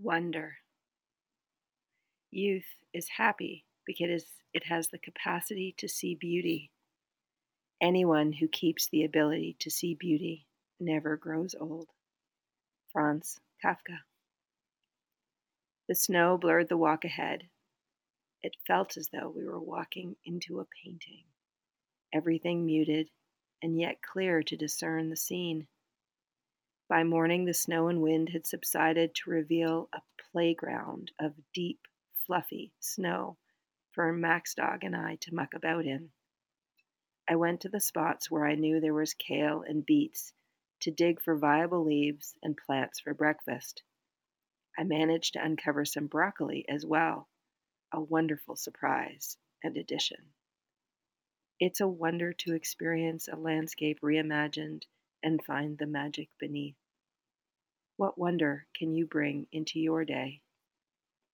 Wonder. Youth is happy because it has the capacity to see beauty. Anyone who keeps the ability to see beauty never grows old. Franz Kafka. The snow blurred the walk ahead. It felt as though we were walking into a painting, everything muted and yet clear to discern the scene. By morning, the snow and wind had subsided to reveal a playground of deep, fluffy snow for Max Dog and I to muck about in. I went to the spots where I knew there was kale and beets to dig for viable leaves and plants for breakfast. I managed to uncover some broccoli as well, a wonderful surprise and addition. It's a wonder to experience a landscape reimagined and find the magic beneath. What wonder can you bring into your day?